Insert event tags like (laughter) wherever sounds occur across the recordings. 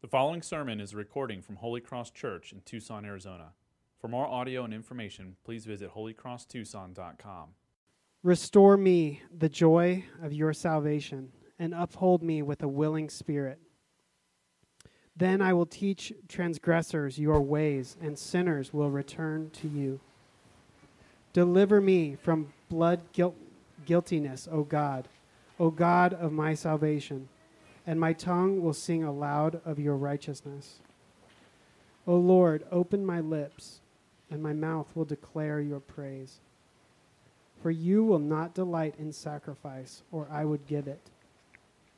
The following sermon is a recording from Holy Cross Church in Tucson, Arizona. For more audio and information, please visit holycrosstucson.com. Restore me the joy of your salvation, and uphold me with a willing spirit. Then I will teach transgressors your ways, and sinners will return to you. Deliver me from blood guilt, guiltiness, O God, O God of my salvation and my tongue will sing aloud of your righteousness. O Lord, open my lips, and my mouth will declare your praise. For you will not delight in sacrifice, or I would give it.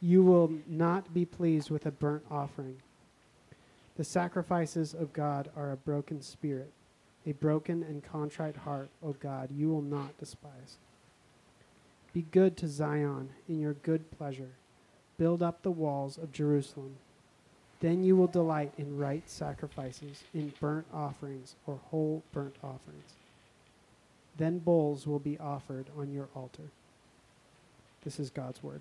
You will not be pleased with a burnt offering. The sacrifices of God are a broken spirit, a broken and contrite heart, O God, you will not despise. Be good to Zion in your good pleasure build up the walls of Jerusalem. Then you will delight in right sacrifices, in burnt offerings or whole burnt offerings. Then bulls will be offered on your altar. This is God's word.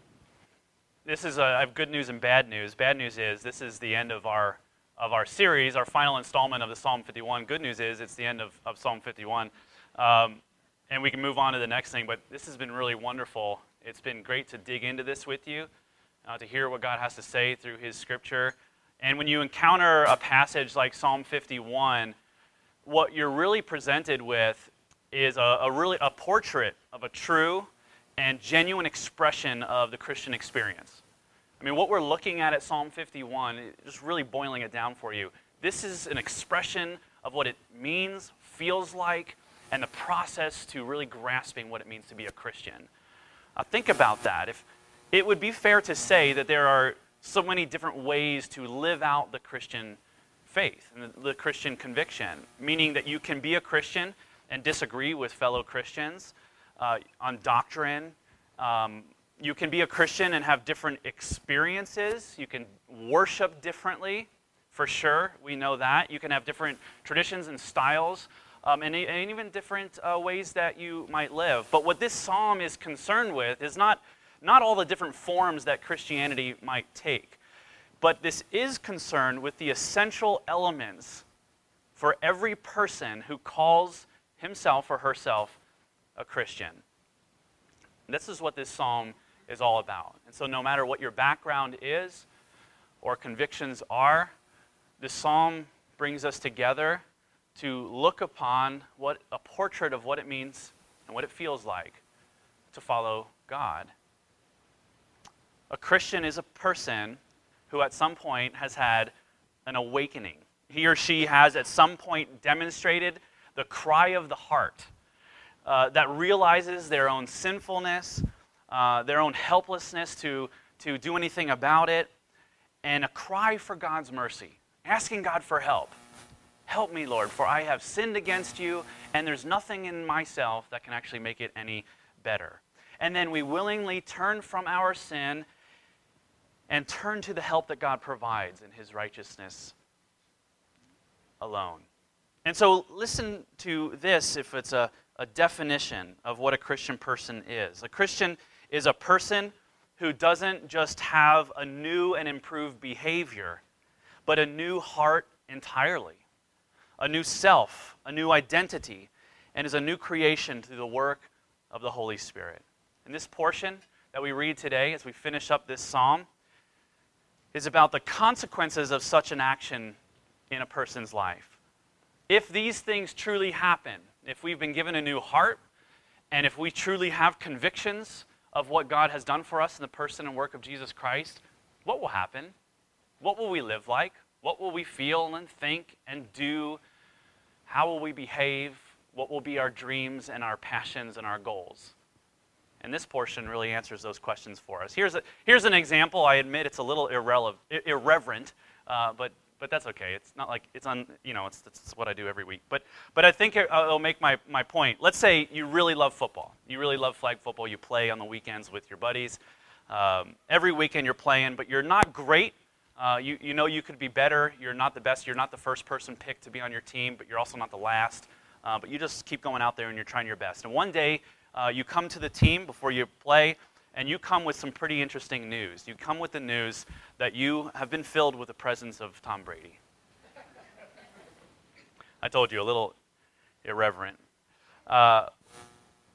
This is a, I have good news and bad news. Bad news is this is the end of our of our series, our final installment of the Psalm 51. Good news is it's the end of, of Psalm 51. Um, and we can move on to the next thing, but this has been really wonderful. It's been great to dig into this with you uh, to hear what God has to say through His Scripture. And when you encounter a passage like Psalm 51, what you're really presented with is a, a, really a portrait of a true and genuine expression of the Christian experience. I mean, what we're looking at at Psalm 51, just really boiling it down for you, this is an expression of what it means, feels like, and the process to really grasping what it means to be a Christian. Uh, think about that. If, it would be fair to say that there are so many different ways to live out the Christian faith and the, Christian conviction, meaning that you can be a Christian and disagree with fellow Christians uh, on doctrine. Um, you can be a Christian and have different experiences. You can worship differently, for sure. We know that. You can have different traditions and styles, um, and, and, even different uh, ways that you might live. But what this psalm is concerned with is not not all the different forms that Christianity might take. But this is concerned with the essential elements for every person who calls himself or herself a Christian. This is what this psalm is all about. And so, no matter what your background is or convictions are, this psalm brings us together to look upon what a portrait of what it means and what it feels like to follow God. A Christian is a person who at some point has had an awakening. He or she has at some point demonstrated the cry of the heart uh, that realizes their own sinfulness, uh, their own helplessness to, to do anything about it, and a cry for God's mercy, asking God for help. Help me, Lord, for I have sinned against you, and there's nothing in myself that can actually make it any better. And then we willingly turn from our sin and turn to the help that God provides in his righteousness alone. And so, listen to this if it's a, a definition of what a Christian person is. A Christian is a person who doesn't just have a new and improved behavior, but a new heart entirely, a new self, a new identity, and is a new creation through the work of the Holy Spirit. In this portion that we read today, as we finish up this psalm, is about the consequences of such an action in a person's life. If these things truly happen, if we've been given a new heart, and if we truly have convictions of what God has done for us in the person and work of Jesus Christ, what will happen? What will we live like? What will we feel and think and do? How will we behave? What will be our dreams and our passions and our goals? And this portion really answers those questions for us. Here's, a, here's an example. I admit it's a little irreverent, uh, but, but that's okay. It's not like it's on, you know, it's, it's what I do every week. But, but I think it'll make my, my point. Let's say you really love football. You really love flag football. You play on the weekends with your buddies. Um, every weekend you're playing, but you're not great. Uh, you, you know you could be better. You're not the best. You're not the first person picked to be on your team, but you're also not the last. Uh, but you just keep going out there and you're trying your best. And one day uh, you come to the team before you play, and you come with some pretty interesting news. You come with the news that you have been filled with the presence of Tom Brady. I told you, a little irreverent. Uh,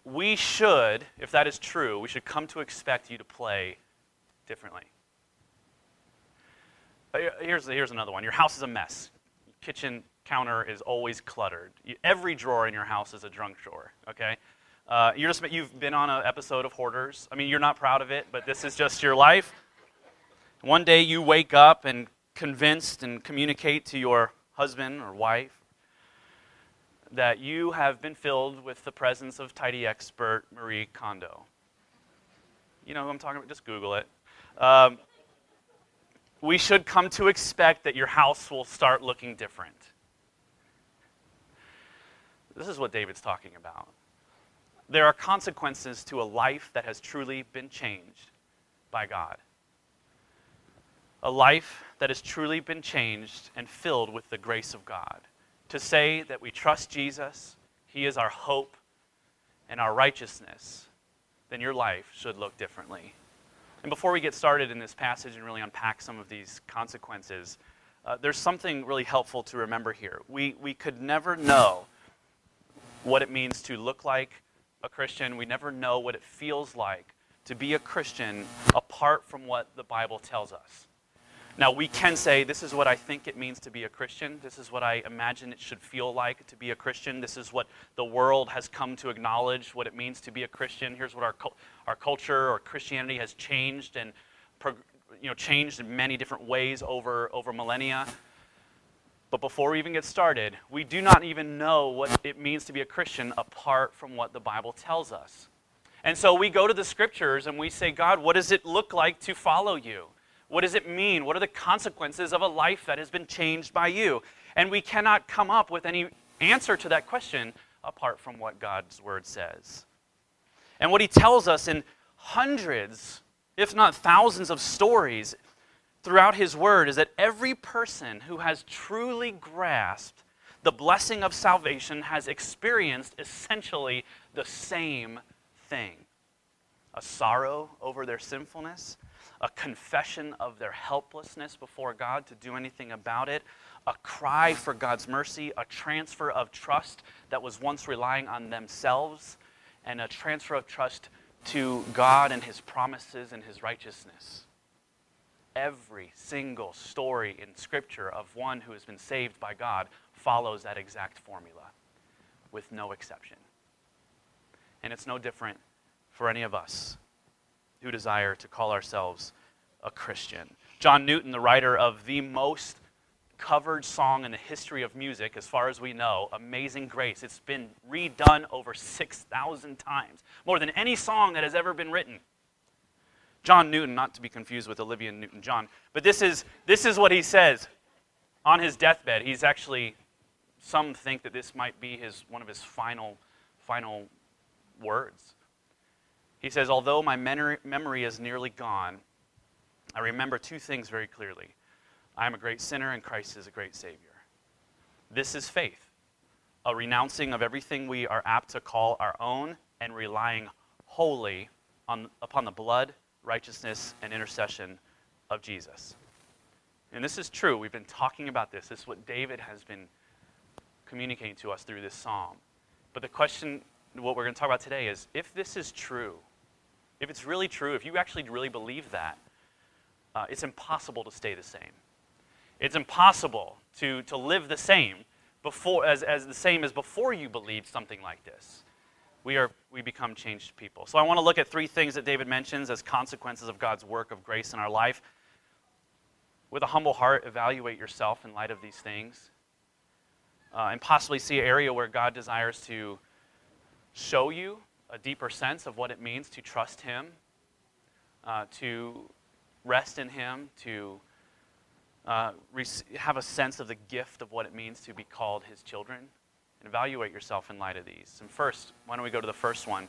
we should, if that is true, we should come to expect you to play differently. Here's, here's another one. Your house is a mess. Kitchen counter is always cluttered. Every drawer in your house is a junk drawer, okay? Uh, you're just, you've been on an episode of Hoarders. I mean, you're not proud of it, but this is just your life. One day you wake up and convinced and communicate to your husband or wife that you have been filled with the presence of tidy expert Marie Kondo. You know who I'm talking about? Just Google it. Um, we should come to expect that your house will start looking different. This is what David's talking about. There are consequences to a life that has truly been changed by God. A life that has truly been changed and filled with the grace of God to say that we trust Jesus, He is our hope and our righteousness, then your life should look differently. And before we get started in this passage and really unpack some of these consequences, uh, there's something really helpful to remember here. We, we could never know what it means to look like a Christian, we never know what it feels like to be a Christian apart from what the Bible tells us. Now, we can say, this is what I think it means to be a Christian. This is what I imagine it should feel like to be a Christian. This is what the world has come to acknowledge what it means to be a Christian. Here's what our, our culture or Christianity has changed and you know, changed in many different ways over, over millennia. But before we even get started, we do not even know what it means to be a Christian apart from what the Bible tells us. And so we go to the scriptures and we say, God, what does it look like to follow you? What does it mean? What are the consequences of a life that has been changed by you? And we cannot come up with any answer to that question apart from what God's word says. And what he tells us in hundreds, if not thousands, of stories throughout his word is that every person who has truly grasped the blessing of salvation has experienced essentially the same thing a sorrow over their sinfulness, a confession of their helplessness before God to do anything about it, a cry for God's mercy, a transfer of trust that was once relying on themselves, and a transfer of trust to God and His promises and His righteousness. Every single story in Scripture of one who has been saved by God follows that exact formula, with no exception. And it's no different for any of us who desire to call ourselves a Christian. John Newton, the writer of the most covered song in the history of music, as far as we know, Amazing Grace. It's been redone over 6,000 times, more than any song that has ever been written. John Newton, not to be confused with Olivia Newton John, but this is, this is what he says on his deathbed. He's actually, some think that this might be his, one of his final, final words. He says, Although my memory is nearly gone, I remember two things very clearly I am a great sinner, and Christ is a great Savior. This is faith, a renouncing of everything we are apt to call our own and relying wholly on, upon the blood, righteousness, and intercession of Jesus. And this is true. We've been talking about this. This is what David has been communicating to us through this psalm. But the question, what we're going to talk about today is if this is true, if it's really true, if you actually really believe that, uh, it's impossible to stay the same. It's impossible to, to live the same before, as, as the same as before you believed something like this. We, are, we become changed people. So I want to look at three things that David mentions as consequences of God's work of grace in our life. With a humble heart, evaluate yourself in light of these things. Uh, and possibly see an area where God desires to show you a deeper sense of what it means to trust Him, uh, to rest in Him, to uh, have a sense of the gift of what it means to be called His children, and evaluate yourself in light of these. And first, why don't we go to the first one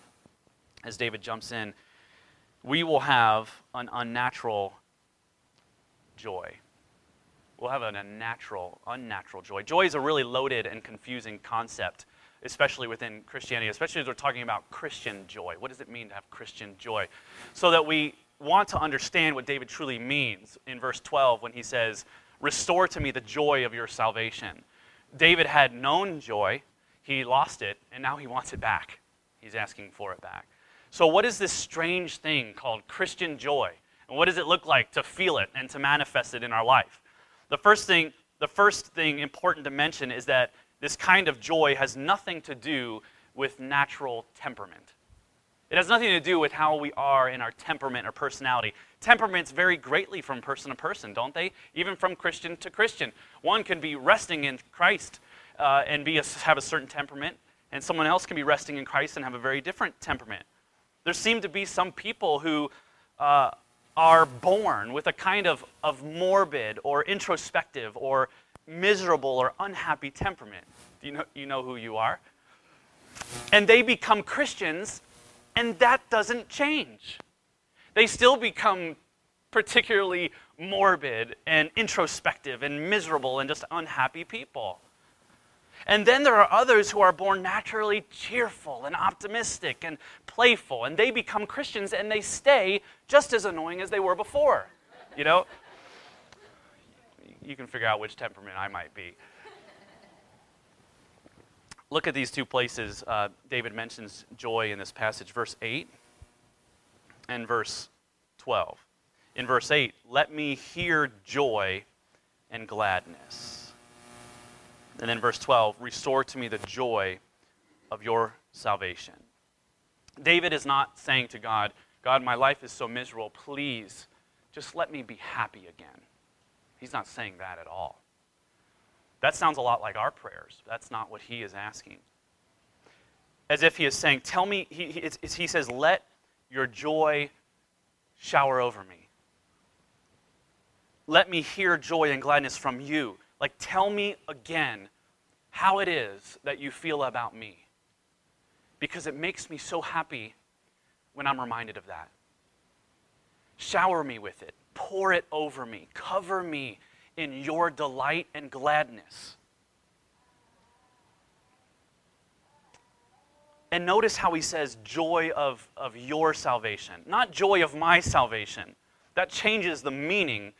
as David jumps in? We will have an unnatural joy. We'll have an unnatural, unnatural joy. Joy is a really loaded and confusing concept especially within Christianity, especially as we're talking about Christian joy. What does it mean to have Christian joy? So that we want to understand what David truly means in verse 12 when he says, Restore to me the joy of your salvation. David had known joy, he lost it, and now he wants it back. He's asking for it back. So, what is this strange thing called Christian joy? And what does it look like to feel it and to manifest it in our life? The first thing, the first thing important to mention is that this kind of joy has nothing to do with natural temperament. It has nothing to do with how we are in our temperament or personality. Temperaments vary greatly from person to person, don't they? Even from Christian to Christian. One can be resting in Christ uh, and be a, have a certain temperament, and someone else can be resting in Christ and have a very different temperament. There seem to be some people who uh, are born with a kind of, of morbid or introspective or miserable or unhappy temperament. Do you know, you know who you are? And they become Christians, and that doesn't change. They still become particularly morbid and introspective and miserable and just unhappy people. And then there are others who are born naturally cheerful and optimistic and playful, and they become Christians and they stay just as annoying as they were before. You know? You can figure out which temperament I might be. Look at these two places. Uh, David mentions joy in this passage, verse 8 and verse 12. In verse 8, let me hear joy and gladness. And then verse 12, restore to me the joy of your salvation. David is not saying to God, God, my life is so miserable. Please, just let me be happy again. He's not saying that at all. That sounds a lot like our prayers. That's not what he is asking. As if he is saying, Tell me, he, he, he says, Let your joy shower over me. Let me hear joy and gladness from you. Like, tell me again how it is that you feel about me. Because it makes me so happy when I'm reminded of that. Shower me with it, pour it over me, cover me in your delight and gladness. And notice how he says joy of, of your salvation, not joy of my salvation. That changes the meaning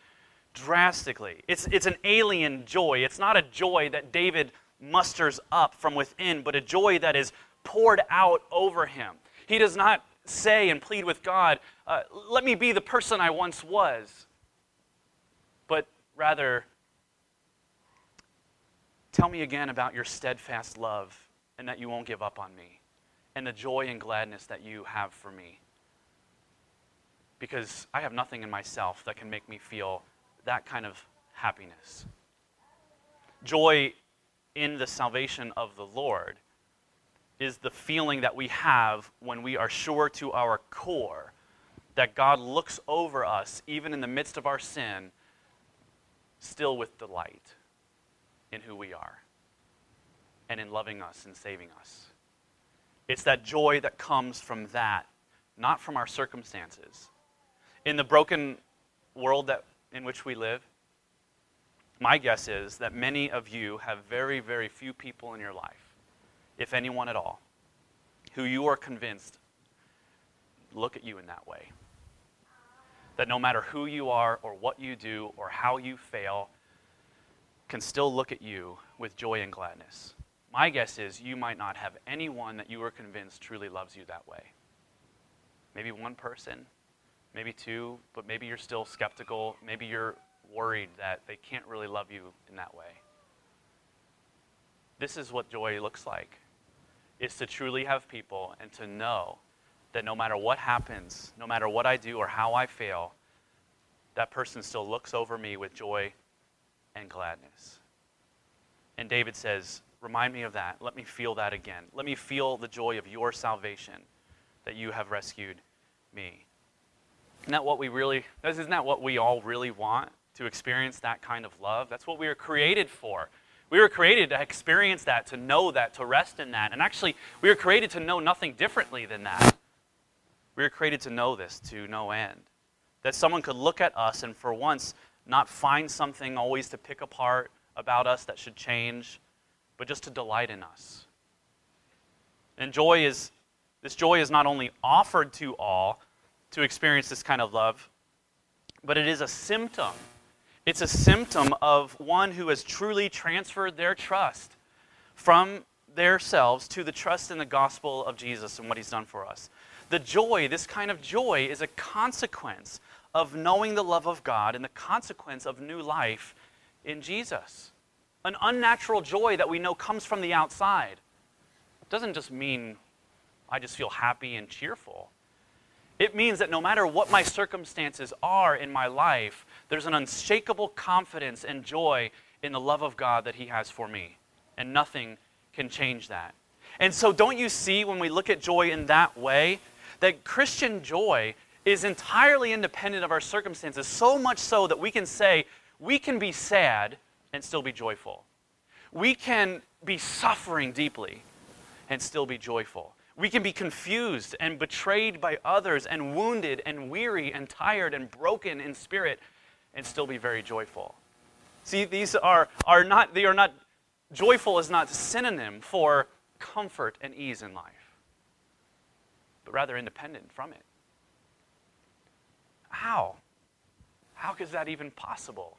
drastically. It's, it's an alien joy. It's not a joy that David musters up from within, but a joy that is poured out over him. He does not say and plead with God, uh, Let me be the person I once was, but rather, Tell me again about your steadfast love and that you won't give up on me, and the joy and gladness that you have for me. Because I have nothing in myself that can make me feel that kind of happiness. Joy in the salvation of the Lord is the feeling that we have when we are sure to our core that God looks over us, even in the midst of our sin, still with delight in who we are and in loving us and saving us. It's that joy that comes from that, not from our circumstances. In the broken world that in which we live, my guess is that many of you have very, very few people in your life, if anyone at all, who you are convinced look at you in that way. That no matter who you are or what you do or how you fail, can still look at you with joy and gladness. My guess is you might not have anyone that you are convinced truly loves you that way. Maybe one person, maybe two, but maybe you're still skeptical. Maybe you're worried that they can't really love you in that way. This is what joy looks like. Is to truly have people and to know that no matter what happens, no matter what I do or how I fail, that person still looks over me with joy and gladness. And David says, Remind me of that. Let me feel that again. Let me feel the joy of your salvation that you have rescued me. Isn't that what we really, isn't that what we all really want? To experience that kind of love? That's what we were created for. We were created to experience that, to know that, to rest in that. And actually, we were created to know nothing differently than that. We were created to know this to no end. That someone could look at us and for once not find something always to pick apart about us that should change, but just to delight in us And joy is this joy is not only offered to all to experience this kind of love, but it is a symptom. It's a symptom of one who has truly transferred their trust from themselves to the trust in the gospel of Jesus and what he's done for us. The joy, this kind of joy, is a consequence of knowing the love of God and the consequence of new life in Jesus. An unnatural joy that we know comes from the outside doesn't just mean I just feel happy and cheerful. It means that no matter what my circumstances are in my life, there's an unshakable confidence and joy in the love of God that He has for me. And nothing can change that. And so, don't you see when we look at joy in that way, that Christian joy is entirely independent of our circumstances, so much so that we can say we can be sad and still be joyful. We can be suffering deeply and still be joyful. We can be confused and betrayed by others and wounded and weary and tired and broken in spirit and still be very joyful. See, these are, are not, they are not, joyful is not synonym for comfort and ease in life, but rather independent from it. How? How is that even possible?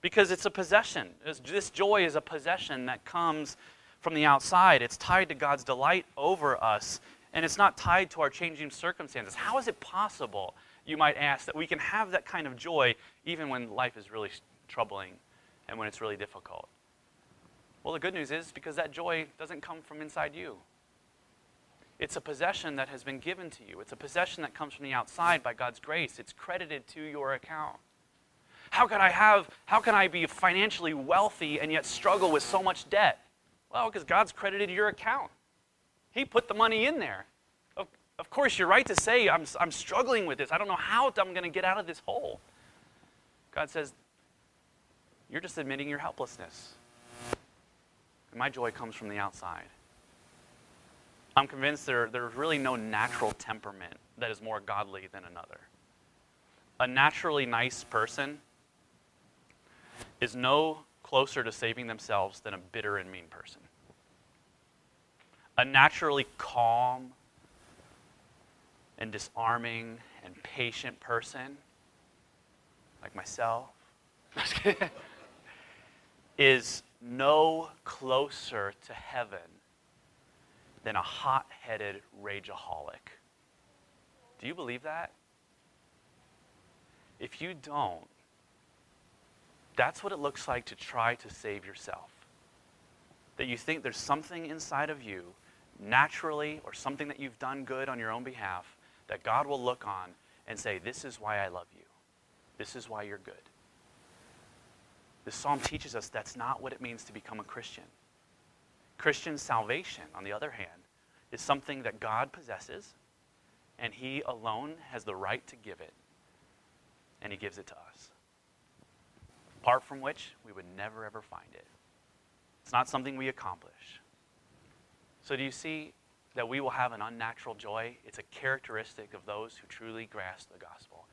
Because it's a possession. This joy is a possession that comes from the outside. It's tied to God's delight over us, and it's not tied to our changing circumstances. How is it possible, you might ask, that we can have that kind of joy even when life is really troubling and when it's really difficult? Well, the good news is because that joy doesn't come from inside you. It's a possession that has been given to you. It's a possession that comes from the outside by God's grace. It's credited to your account. How can I have how can I be financially wealthy and yet struggle with so much debt? Well, because God's credited your account. He put the money in there. Of, of course, you're right to say, I'm, I'm struggling with this. I don't know how I'm going to get out of this hole. God says, You're just admitting your helplessness. And my joy comes from the outside. I'm convinced there, there's really no natural temperament that is more godly than another. A naturally nice person is no closer to saving themselves than a bitter and mean person. A naturally calm and disarming and patient person, like myself, (laughs) is no closer to heaven than a hot headed rageaholic. Do you believe that? If you don't, that's what it looks like to try to save yourself. That you think there's something inside of you, naturally, or something that you've done good on your own behalf, that God will look on and say, This is why I love you. This is why you're good. This psalm teaches us that's not what it means to become a Christian. Christian salvation, on the other hand, is something that God possesses, and He alone has the right to give it, and He gives it to us apart from which we would never ever find it. It's not something we accomplish. So, do you see that we will have an unnatural joy? It's a characteristic of those who truly grasp the gospel.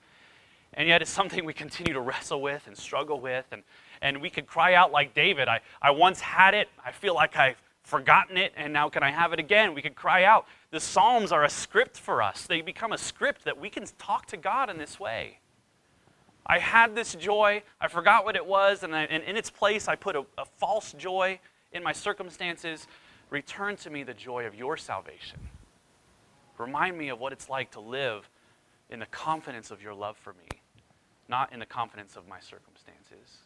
And yet, it's something we continue to wrestle with and struggle with. And, and we could cry out like David I, I once had it, I feel like I've forgotten it, and now can I have it again? We could cry out. The Psalms are a script for us, they become a script that we can talk to God in this way. I had this joy, I forgot what it was, and, I, and in its place I put a, a false joy in my circumstances. Return to me the joy of your salvation. Remind me of what it's like to live in the confidence of your love for me, not in the confidence of my circumstances.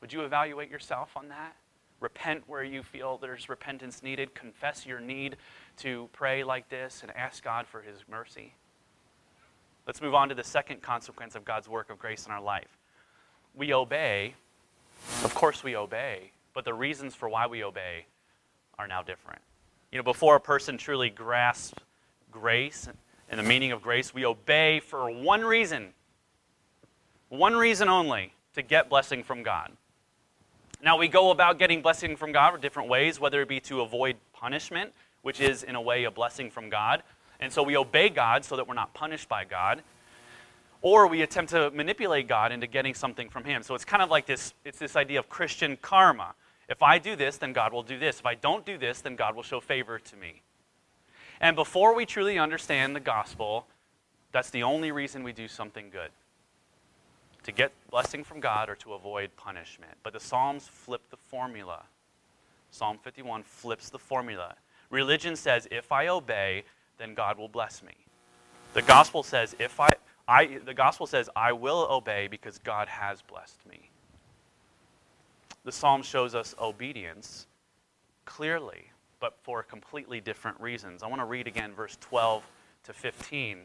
Would you evaluate yourself on that? Repent where you feel there's repentance needed. Confess your need to pray like this and ask God for His mercy. Let's move on to the second consequence of God's work of grace in our life. We obey. Of course, we obey, but the reasons for why we obey are now different. You know, before a person truly grasps grace and the meaning of grace, we obey for one reason, one reason only to get blessing from God. Now, we go about getting blessing from God in different ways, whether it be to avoid punishment, which is in a way a blessing from God, and so we obey God so that we're not punished by God. Or we attempt to manipulate God into getting something from Him. So it's kind of like this it's this idea of Christian karma. If I do this, then God will do this. If I don't do this, then God will show favor to me. And before we truly understand the gospel, that's the only reason we do something good to get blessing from God or to avoid punishment. But the Psalms flip the formula. Psalm 51 flips the formula. Religion says, if I obey, then God will bless me. The gospel says, if I, I the gospel says, I will obey because God has blessed me. The psalm shows us obedience clearly, but for completely different reasons. I want to read again verse 12 to 15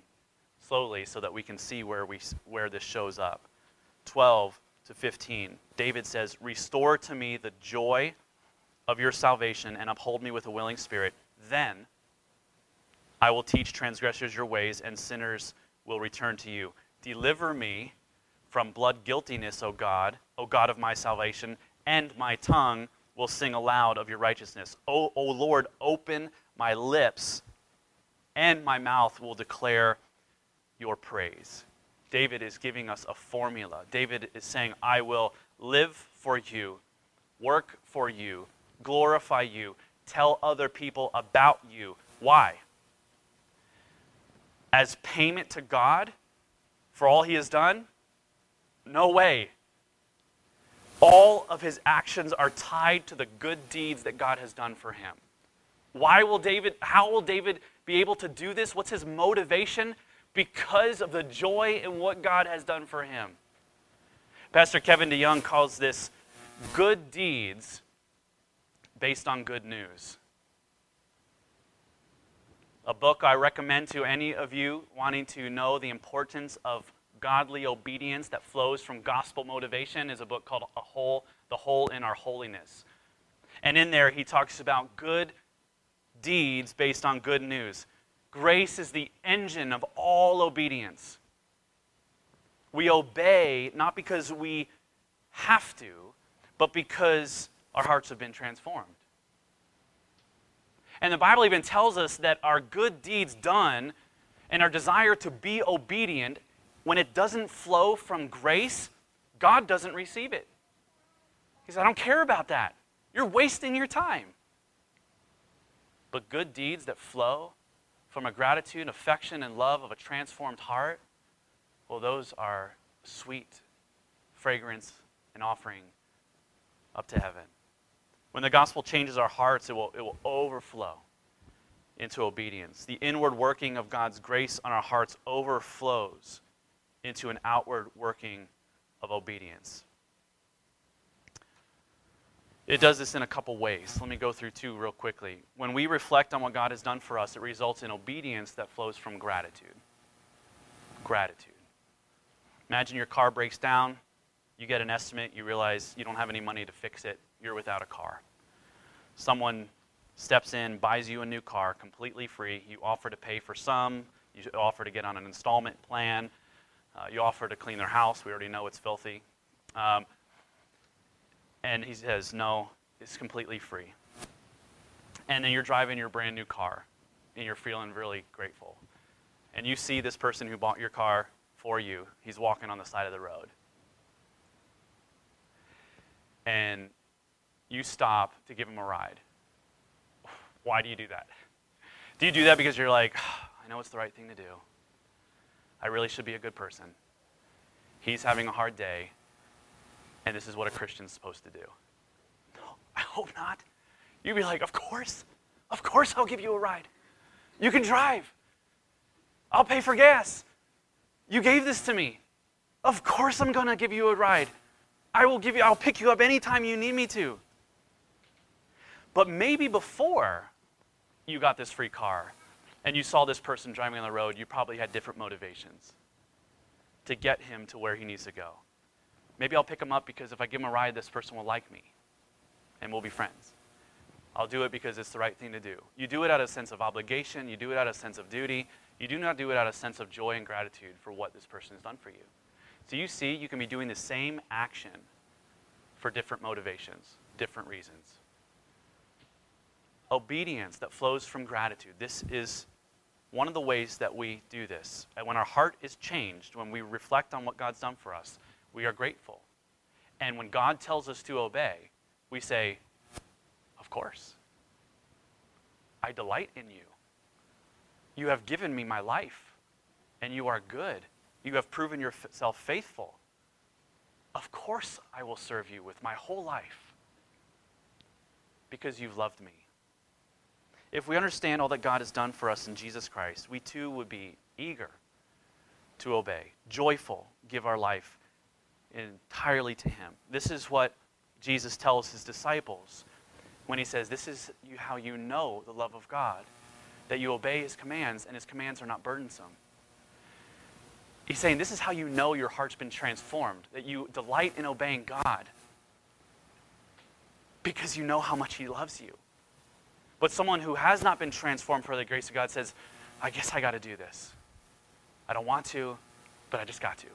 slowly so that we can see where, we, where this shows up. 12 to 15, David says, Restore to me the joy of your salvation and uphold me with a willing spirit. Then I will teach transgressors your ways, and sinners will return to you. Deliver me from blood guiltiness, O God, O God of my salvation, and my tongue will sing aloud of your righteousness. O, o Lord, open my lips, and my mouth will declare your praise. David is giving us a formula. David is saying, I will live for you, work for you, glorify you, tell other people about you. Why? As payment to God for all he has done? No way. All of his actions are tied to the good deeds that God has done for him. Why will David, how will David be able to do this? What's his motivation? Because of the joy in what God has done for him. Pastor Kevin DeYoung calls this good deeds based on good news. A book I recommend to any of you wanting to know the importance of godly obedience that flows from gospel motivation is a book called a The Hole in Our Holiness. And in there, he talks about good deeds based on good news. Grace is the engine of all obedience. We obey not because we have to, but because our hearts have been transformed. And the Bible even tells us that our good deeds done and our desire to be obedient when it doesn't flow from grace, God doesn't receive it. He said, I don't care about that. You're wasting your time. But good deeds that flow from a gratitude, affection, and love of a transformed heart, well, those are sweet fragrance and offering up to heaven. When the gospel changes our hearts, it will, it will overflow into obedience. The inward working of God's grace on our hearts overflows into an outward working of obedience. It does this in a couple ways. Let me go through two real quickly. When we reflect on what God has done for us, it results in obedience that flows from gratitude. Gratitude. Imagine your car breaks down, you get an estimate, you realize you don't have any money to fix it, you're without a car. Someone steps in, buys you a new car completely free. You offer to pay for some, you offer to get on an installment plan, uh, you offer to clean their house. We already know it's filthy. Um, and he says, No, it's completely free. And then you're driving your brand new car and you're feeling really grateful. And you see this person who bought your car for you, he's walking on the side of the road. And you stop to give him a ride. Why do you do that? Do you do that because you're like, I know it's the right thing to do? I really should be a good person. He's having a hard day, and this is what a Christian's supposed to do. No, I hope not. You'd be like, Of course. Of course I'll give you a ride. You can drive. I'll pay for gas. You gave this to me. Of course I'm going to give you a ride. I will give you I'll pick you up anytime you need me to. But maybe before you got this free car, and you saw this person driving on the road, you probably had different motivations to get him to where he needs to go. Maybe I'll pick him up because if I give him a ride, this person will like me and we'll be friends. I'll do it because it's the right thing to do. You do it out of a sense of obligation, you do it out of a sense of duty. You do not do it out of a sense of joy and gratitude for what this person has done for you. So you see, you can be doing the same action for different motivations, different reasons obedience that flows from gratitude. This is one of the ways that we do this. When our heart is changed, when we reflect on what God's done for us, we are grateful. And when God tells us to obey, we say, Of course. I delight in you. You have given me my life, and you are good. You have proven yourself faithful. Of course, I will serve you with my whole life because you've loved me. If we understand all that God has done for us in Jesus Christ, we too would be eager to obey, joyful, give our life entirely to Him. This is what Jesus tells His disciples when He says, This is how you know the love of God, that you obey His commands, and His commands are not burdensome. He's saying, This is how you know your heart's been transformed, that you delight in obeying God because you know how much He loves you. But someone who has not been transformed for the grace of God says, I guess I got to do this. I don't want to, but I just got to.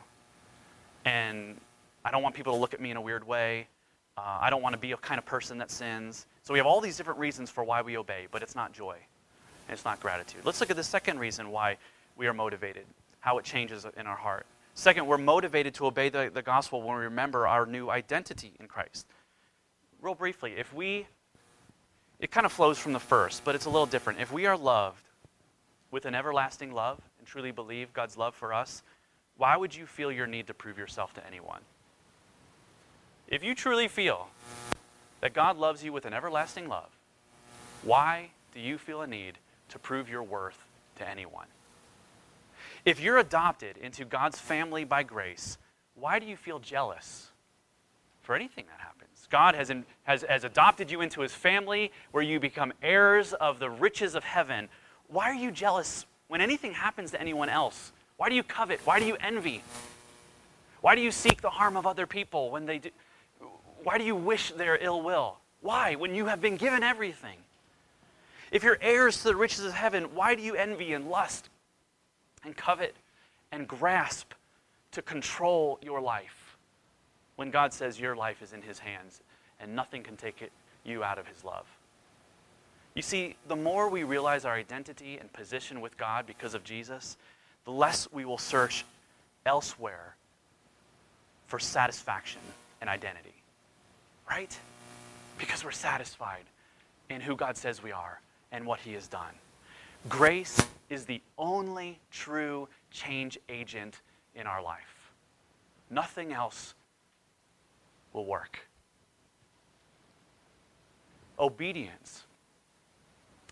And I don't want people to look at me in a weird way. Uh, I don't want to be a kind of person that sins. So we have all these different reasons for why we obey, but it's not joy. And it's not gratitude. Let's look at the second reason why we are motivated, how it changes in our heart. Second, we're motivated to obey the, the gospel when we remember our new identity in Christ. Real briefly, if we it kind of flows from the first, but it's a little different. If we are loved with an everlasting love and truly believe God's love for us, why would you feel your need to prove yourself to anyone? If you truly feel that God loves you with an everlasting love, why do you feel a need to prove your worth to anyone? If you're adopted into God's family by grace, why do you feel jealous for anything that happens? God has, in, has, has adopted you into his family where you become heirs of the riches of heaven. Why are you jealous when anything happens to anyone else? Why do you covet? Why do you envy? Why do you seek the harm of other people when they do? Why do you wish their ill will? Why, when you have been given everything? If you're heirs to the riches of heaven, why do you envy and lust and covet and grasp to control your life? When God says your life is in His hands and nothing can take it, you out of His love. You see, the more we realize our identity and position with God because of Jesus, the less we will search elsewhere for satisfaction and identity. Right? Because we're satisfied in who God says we are and what He has done. Grace is the only true change agent in our life. Nothing else will work. Obedience,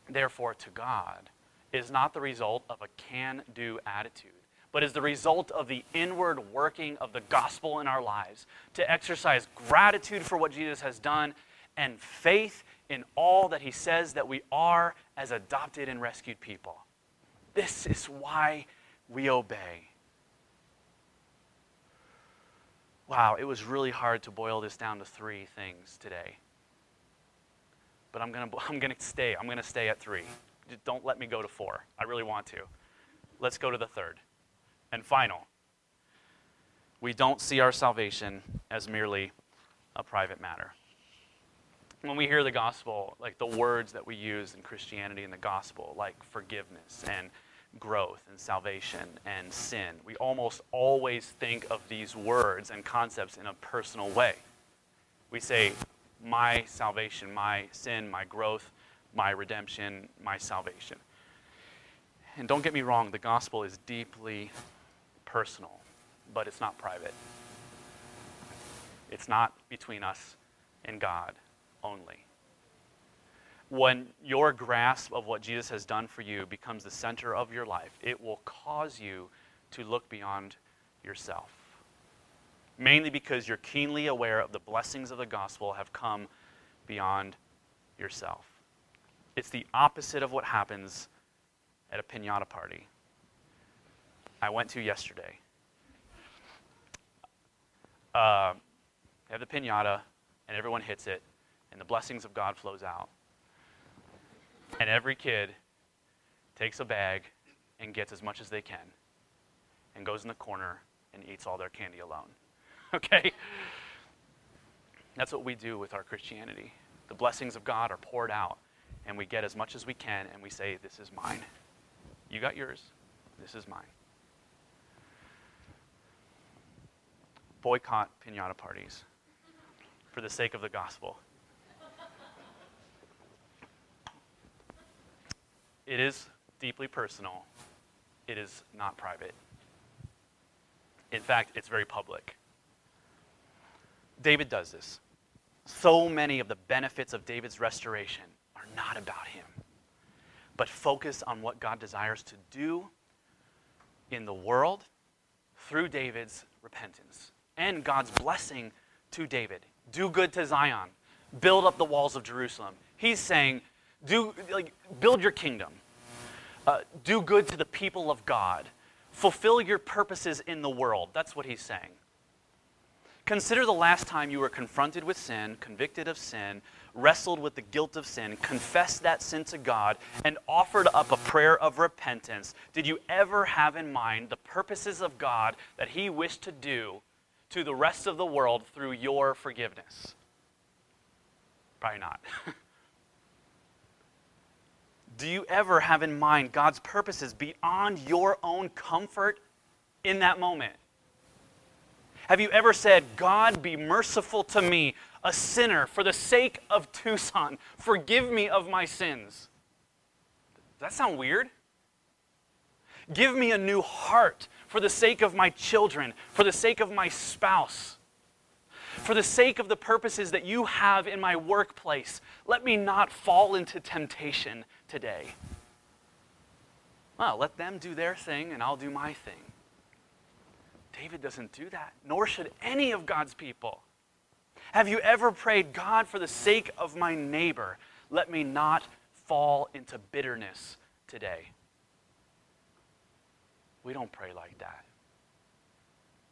therefore, to God is not the result of a can do attitude, but is the result of the inward working of the gospel in our lives to exercise gratitude for what Jesus has done and faith in all that he says that we are as adopted and rescued people. This is why we obey. Wow, it was really hard to boil this down to three things today. But I'm going (laughs) to I'm going to stay. I'm going to stay at 3. Don't let me go to 4. I really want to. Let's go to the third and final. We don't see our salvation as merely a private matter. When we hear the gospel, like the words that we use in Christianity and the gospel, like forgiveness and growth and salvation and sin. We almost always think of these words and concepts in a personal way. We say, my salvation, my sin, my growth, my redemption, my salvation. And don't get me wrong, the gospel is deeply personal, but it's not private. It's not between us and God only when your grasp of what Jesus has done for you becomes the center of your life, it will cause you to look beyond yourself. Mainly because you're keenly aware of the blessings of the gospel have come beyond yourself. It's the opposite of what happens at a pinata party I went to yesterday. Uh, have the pinata, and everyone hits it, and the blessings of God flows out. And every kid takes a bag and gets as much as they can and goes in the corner and eats all their candy alone. (laughs) Okay? That's what we do with our Christianity. The blessings of God are poured out, and we get as much as we can, and we say, This is mine. You got yours. This is mine. Boycott pinata parties for the sake of the gospel. It is deeply personal, it is not private. In fact, it's very public. David does this. So many of the benefits of David's restoration are not about him, but focus on what God desires to do in the world through David's repentance and God's blessing to David. Do good to Zion, build up the walls of Jerusalem. He's saying, do like build your kingdom. Uh, do good to the people of God. Fulfill your purposes in the world. That's what he's saying. Consider the last time you were confronted with sin, convicted of sin, wrestled with the guilt of sin, confessed that sin to God, and offered up a prayer of repentance. Did you ever have in mind the purposes of God that He wished to do to the rest of the world through your forgiveness? Probably not. (laughs) Do you ever have in mind God's purposes beyond your own comfort in that moment? Have you ever said, God, be merciful to me, a sinner, for the sake of Tucson? Forgive me of my sins? Does that sound weird? Give me a new heart for the sake of my children, for the sake of my spouse, for the sake of the purposes that you have in my workplace. Let me not fall into temptation today. Well, let them do their thing and I'll do my thing. David doesn't do that, nor should any of God's people. Have you ever prayed, God, for the sake of my neighbor, let me not fall into bitterness today? We don't pray like that.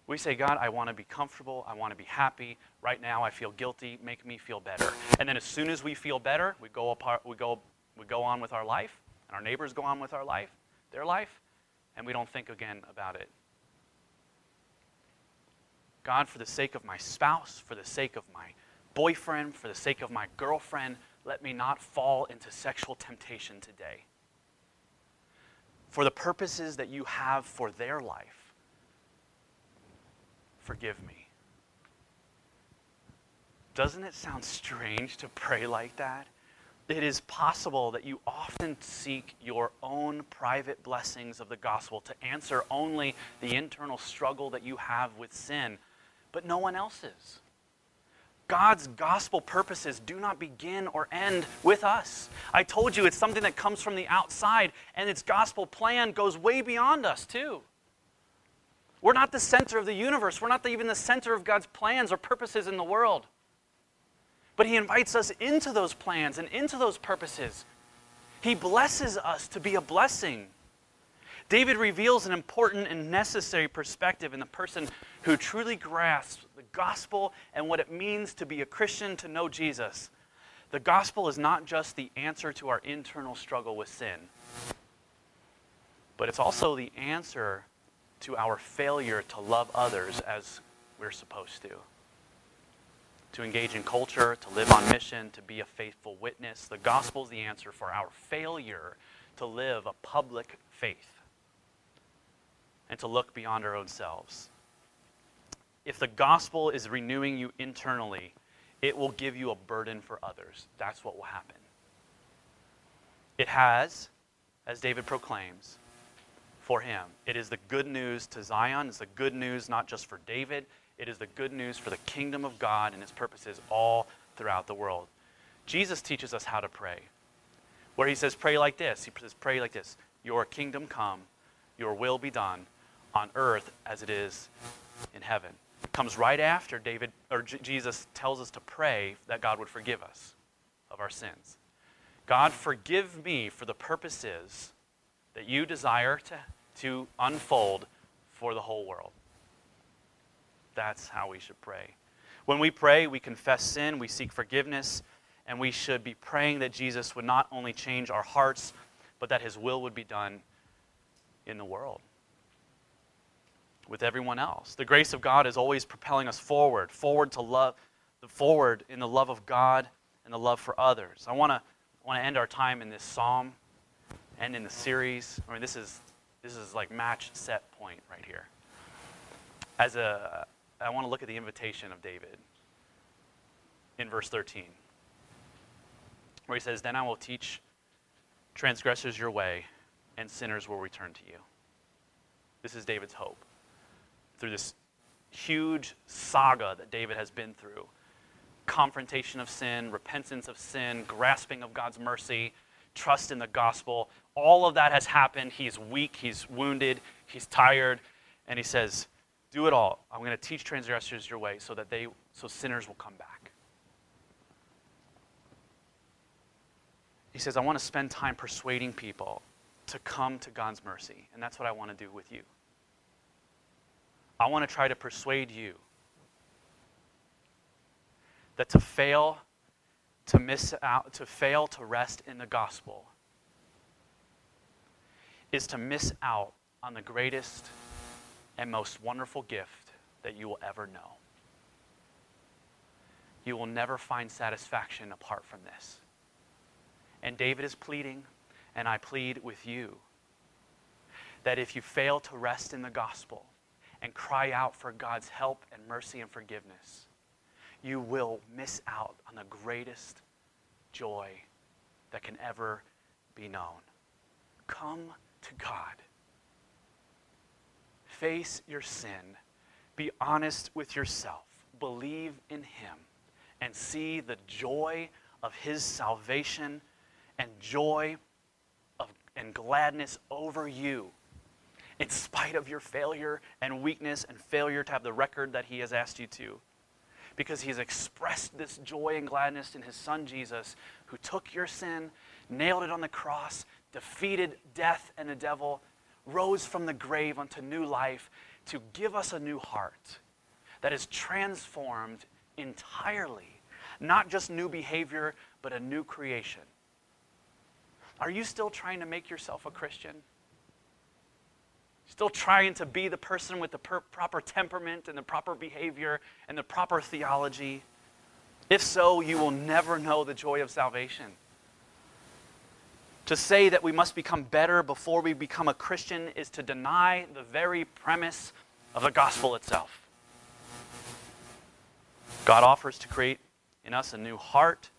We say, God, I want to be comfortable. I want to be happy. Right now, I feel guilty. Make me feel better. And then, as soon as we feel better, we go apart. We go. We go on with our life, and our neighbors go on with our life, their life, and we don't think again about it. God, for the sake of my spouse, for the sake of my boyfriend, for the sake of my girlfriend, let me not fall into sexual temptation today. For the purposes that you have for their life, forgive me. Doesn't it sound strange to pray like that? It is possible that you often seek your own private blessings of the gospel to answer only the internal struggle that you have with sin but no one else's. God's gospel purposes do not begin or end with us. I told you it's something that comes from the outside, and its gospel plan goes way beyond us, too. We're not the center of the universe, we're not even the center of God's plans or purposes in the world. But He invites us into those plans and into those purposes. He blesses us to be a blessing. David reveals an important and necessary perspective in the person who truly grasps the gospel and what it means to be a Christian, to know Jesus. The gospel is not just the answer to our internal struggle with sin, but it's also the answer to our failure to love others as we're supposed to. To engage in culture, to live on mission, to be a faithful witness. The gospel is the answer for our failure to live a public faith and to look beyond our own selves. If the gospel is renewing you internally, it will give you a burden for others. That's what will happen. It has, as David proclaims, for him. It is the good news to Zion. It's the good news not just for David, it is the good news for the kingdom of God and his purposes all throughout the world. Jesus teaches us how to pray, where he says, Pray like this. He says, Pray like this Your kingdom come, your will be done on earth as it is in heaven. It comes right after David or J- Jesus tells us to pray that God would forgive us of our sins. God, forgive me for the purposes that you desire to, to unfold for the whole world. That's how we should pray. When we pray, we confess sin, we seek forgiveness, and we should be praying that Jesus would not only change our hearts, but that his will would be done in the world with everyone else. The grace of God is always propelling us forward, forward to love, forward in the love of God and the love for others. I want to want to end our time in this psalm and in the series. I mean, this is this is like match set point right here. As a, I want to look at the invitation of David in verse 13, where he says, "Then I will teach transgressors your way, and sinners will return to you. This is David's hope. Through this huge saga that David has been through confrontation of sin, repentance of sin, grasping of God's mercy, trust in the gospel. All of that has happened. He's weak, he's wounded, he's tired, and he says, "Do it all. I'm going to teach transgressors your way so that they so sinners will come back." He says, "I want to spend time persuading people to come to God's mercy, and that's what I want to do with you. I want to try to persuade you that to fail to miss out, to fail to rest in the gospel is to miss out on the greatest and most wonderful gift that you will ever know. You will never find satisfaction apart from this. And David is pleading, and I plead with you, that if you fail to rest in the gospel and cry out for God's help and mercy and forgiveness, you will miss out on the greatest joy that can ever be known. Come to God. Face your sin. Be honest with yourself. Believe in Him and see the joy of His salvation and joy of, and gladness over you in spite of your failure and weakness and failure to have the record that He has asked you to because He has expressed this joy and gladness in his son Jesus, who took your sin, nailed it on the cross, defeated death and the devil, rose from the grave unto new life to give us a new heart that is transformed entirely. Not just new behavior, but a new creation. Are you still trying to make yourself a Christian? Still trying to be the person with the per- proper temperament and the proper behavior and the proper theology? If so, you will never know the joy of salvation. To say that we must become better before we become a Christian is to deny the very premise of the gospel itself. God offers to create in us a new heart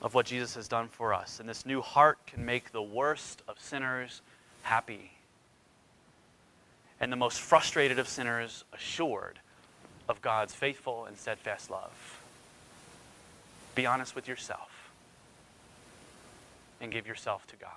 of what Jesus has done for us. And this new heart can make the worst of sinners happy and the most frustrated of sinners assured of God's faithful and steadfast love. Be honest with yourself and give yourself to God.